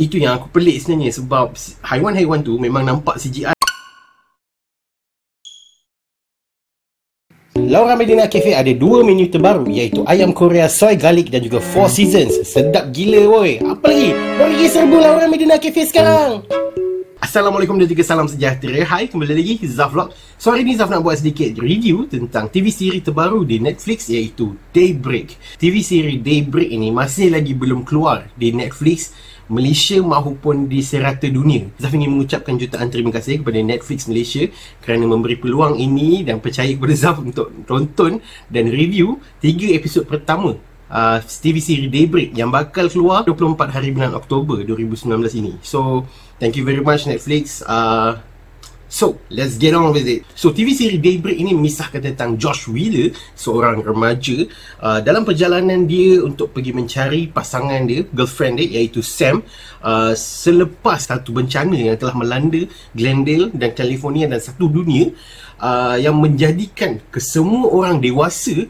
Itu yang aku pelik sebenarnya sebab haiwan-haiwan tu memang nampak CGI. Laura Medina Cafe ada dua menu terbaru iaitu ayam Korea soy garlic dan juga four seasons. Sedap gila woi. Apa lagi? Boleh pergi serbu Laura Medina Cafe sekarang. Assalamualaikum dan juga salam sejahtera Hai, kembali lagi Zaf Vlog So hari ni Zaf nak buat sedikit review tentang TV siri terbaru di Netflix iaitu Daybreak TV siri Daybreak ini masih lagi belum keluar di Netflix Malaysia maupun di serata dunia Zaf ingin mengucapkan jutaan terima kasih kepada Netflix Malaysia kerana memberi peluang ini dan percaya kepada Zaf untuk tonton dan review tiga episod pertama uh, TV siri Daybreak yang bakal keluar 24 hari bulan Oktober 2019 ini So Thank you very much Netflix. Uh, so, let's get on with it. So, TV seri Daybreak ini memisahkan tentang Josh Wheeler, seorang remaja uh, dalam perjalanan dia untuk pergi mencari pasangan dia, girlfriend dia iaitu Sam uh, selepas satu bencana yang telah melanda Glendale dan California dan satu dunia uh, yang menjadikan kesemua orang dewasa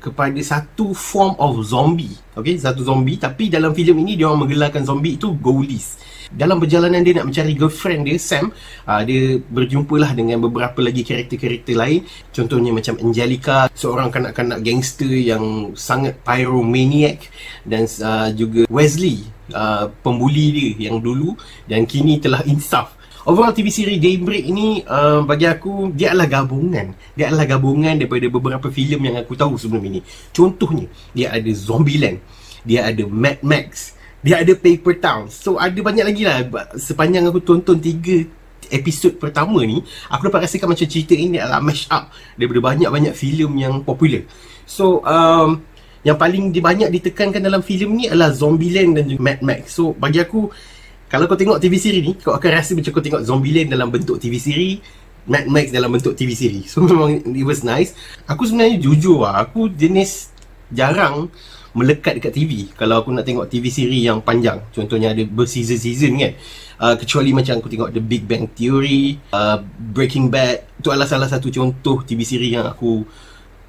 kepada satu form of zombie. Okay, satu zombie. Tapi dalam filem ini dia orang menggelarkan zombie itu ghoulies dalam perjalanan dia nak mencari girlfriend dia Sam uh, dia berjumpalah dengan beberapa lagi karakter-karakter lain. Contohnya macam Angelica seorang kanak-kanak gangster yang sangat pyromaniac. Dan uh, juga Wesley uh, pembuli dia yang dulu. Dan kini telah insaf Overall TV seri Daybreak ini uh, bagi aku dia adalah gabungan. Dia adalah gabungan daripada beberapa filem yang aku tahu sebelum ini. Contohnya, dia ada Zombieland, dia ada Mad Max, dia ada Paper Town So ada banyak lagi lah Sepanjang aku tonton tiga episod pertama ni Aku dapat rasakan macam cerita ini adalah mash up Daripada banyak-banyak filem yang popular So um, Yang paling banyak ditekankan dalam filem ni adalah Zombieland dan juga Mad Max So bagi aku Kalau kau tengok TV siri ni Kau akan rasa macam kau tengok Zombieland dalam bentuk TV siri Mad Max dalam bentuk TV siri. So memang it was nice. Aku sebenarnya jujur lah Aku jenis jarang melekat dekat TV kalau aku nak tengok TV siri yang panjang contohnya ada berseason-season kan. Uh, kecuali macam aku tengok The Big Bang Theory uh, Breaking Bad itu adalah salah satu contoh TV siri yang aku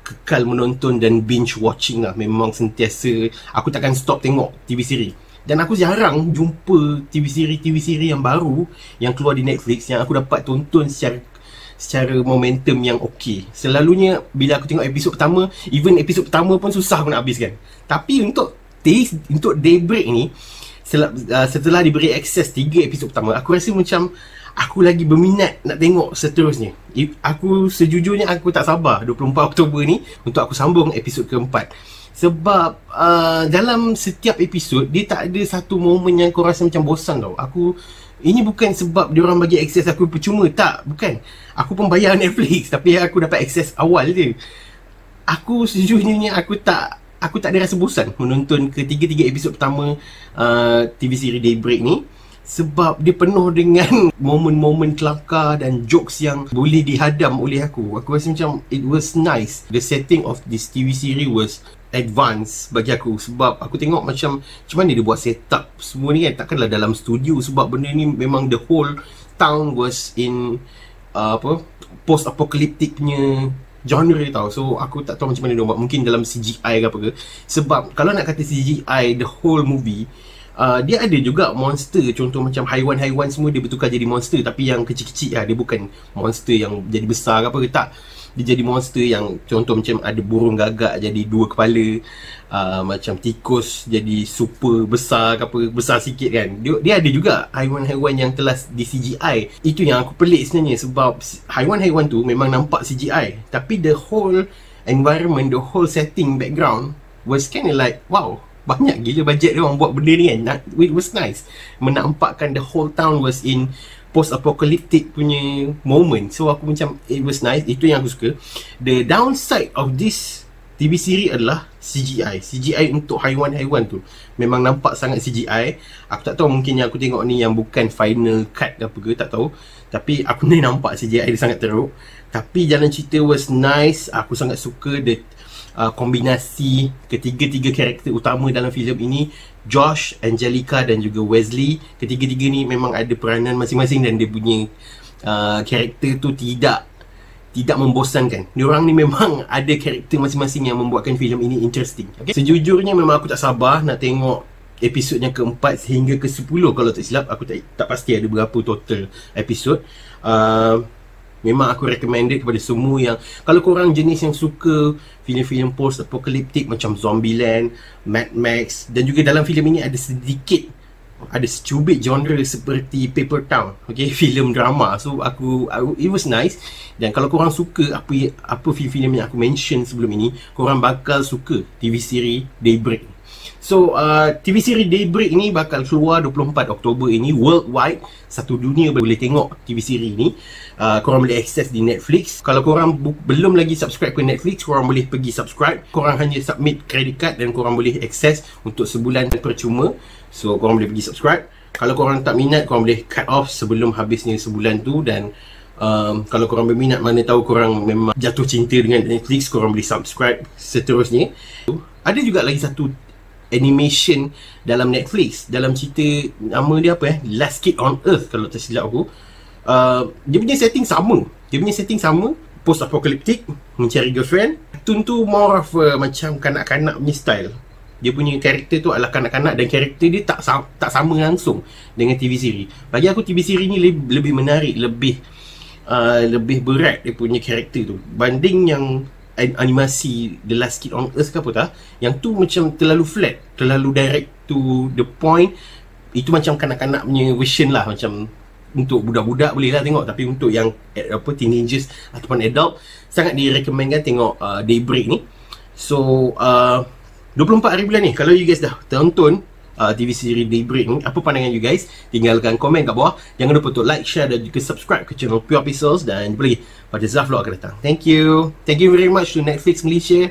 kekal menonton dan binge watching lah. Memang sentiasa aku takkan stop tengok TV siri dan aku jarang jumpa TV siri TV siri yang baru yang keluar di Netflix yang aku dapat tonton secara secara momentum yang okey. Selalunya bila aku tengok episod pertama, even episod pertama pun susah aku nak habiskan. Tapi untuk taste untuk Daybreak ni uh, setelah diberi akses 3 episod pertama, aku rasa macam aku lagi berminat nak tengok seterusnya. Aku sejujurnya aku tak sabar 24 Oktober ni untuk aku sambung episod keempat. Sebab uh, dalam setiap episod dia tak ada satu momen yang kau rasa macam bosan tau. Aku ini bukan sebab dia orang bagi akses aku. Percuma tak. Bukan. Aku pun bayar Netflix tapi aku dapat akses awal je. Aku sejujurnya aku tak aku tak ada rasa bosan menonton ketiga-tiga episod pertama uh, TV seri Daybreak ni. Sebab dia penuh dengan momen-momen kelakar dan jokes yang boleh dihadam oleh aku. Aku rasa macam it was nice. The setting of this TV series was advance bagi aku. Sebab aku tengok macam macam mana dia buat setup semua ni kan. Takkanlah dalam studio sebab benda ni memang the whole town was in uh, apa post apocalyptic punya genre tau. So aku tak tahu macam mana dia buat. Mungkin dalam CGI ke apa ke. Sebab kalau nak kata CGI the whole movie Uh, dia ada juga monster. Contoh macam haiwan-haiwan semua dia bertukar jadi monster. Tapi yang kecil-kecil lah dia bukan monster yang jadi besar ke apa ke. Tak dia jadi monster yang contoh macam ada burung gagak jadi dua kepala uh, macam tikus jadi super besar ke apa besar sikit kan. Dia, dia ada juga haiwan-haiwan yang telah di CGI itu yang aku pelik sebenarnya sebab haiwan-haiwan tu memang nampak CGI tapi the whole environment the whole setting background was kind of like wow banyak gila bajet dia orang buat benda ni kan. It was nice. Menampakkan the whole town was in post apocalyptic punya moment. So aku macam it was nice. Itu yang aku suka. The downside of this TV series adalah CGI CGI untuk haiwan-haiwan tu. Memang nampak sangat CGI aku tak tahu mungkin yang aku tengok ni yang bukan final cut ke apa ke tak tahu. Tapi aku ni nampak CGI dia sangat teruk. Tapi jalan cerita was nice. Aku sangat suka the uh, kombinasi ketiga-tiga karakter utama dalam filem ini Josh, Angelica dan juga Wesley ketiga-tiga ni memang ada peranan masing-masing dan dia punya uh, karakter tu tidak tidak membosankan. Diorang ni memang ada karakter masing-masing yang membuatkan filem ini interesting. Okay? Sejujurnya memang aku tak sabar nak tengok episod yang keempat sehingga ke sepuluh kalau tak silap aku tak tak pasti ada berapa total episod uh, Memang aku recommended kepada semua yang Kalau korang jenis yang suka filem-filem post-apocalyptic macam Zombieland, Mad Max Dan juga dalam filem ini ada sedikit Ada secubit genre seperti Paper Town Okay, filem drama. So aku, aku, it was nice. Dan kalau korang suka apa apa filem-filem yang aku mention sebelum ini Korang bakal suka TV seri Daybreak So uh, TV seri Daybreak ni bakal keluar 24 Oktober ini worldwide. Satu dunia boleh tengok TV seri ni. Uh, korang boleh access di Netflix. Kalau korang bu- belum lagi subscribe ke Netflix korang boleh pergi subscribe. Korang hanya submit credit card dan korang boleh access untuk sebulan percuma. So korang boleh pergi subscribe. Kalau korang tak minat korang boleh cut off sebelum habisnya sebulan tu dan Um, kalau korang berminat mana tahu korang memang jatuh cinta dengan Netflix korang boleh subscribe seterusnya. Ada juga lagi satu animation dalam Netflix dalam cerita nama dia apa eh? Last Kid on Earth kalau tak silap aku. Uh, dia punya setting sama. Dia punya setting sama post apocalyptic mencari girlfriend. Tentu more of a, macam kanak-kanak punya style. Dia punya karakter tu adalah kanak-kanak dan karakter dia tak tak sama langsung dengan TV seri. Bagi aku TV seri ni lebih, lebih menarik, lebih uh, lebih berat dia punya karakter tu. Banding yang animasi The Last Kid on Earth ke apa tak Yang tu macam terlalu flat Terlalu direct to the point. Itu macam kanak-kanak punya version lah Macam untuk budak-budak boleh lah tengok Tapi untuk yang apa teenagers ataupun adult Sangat direkomendkan tengok uh, Daybreak ni. So uh, 24 hari bulan ni Kalau you guys dah tonton uh, TV seri Daybreak ni Apa pandangan you guys? Tinggalkan komen kat bawah. Jangan lupa untuk like, share dan juga subscribe ke channel Pure Pixels Dan jumpa lagi. Pada Zaf Vlog akan datang. Thank you. Thank you very much to Netflix Malaysia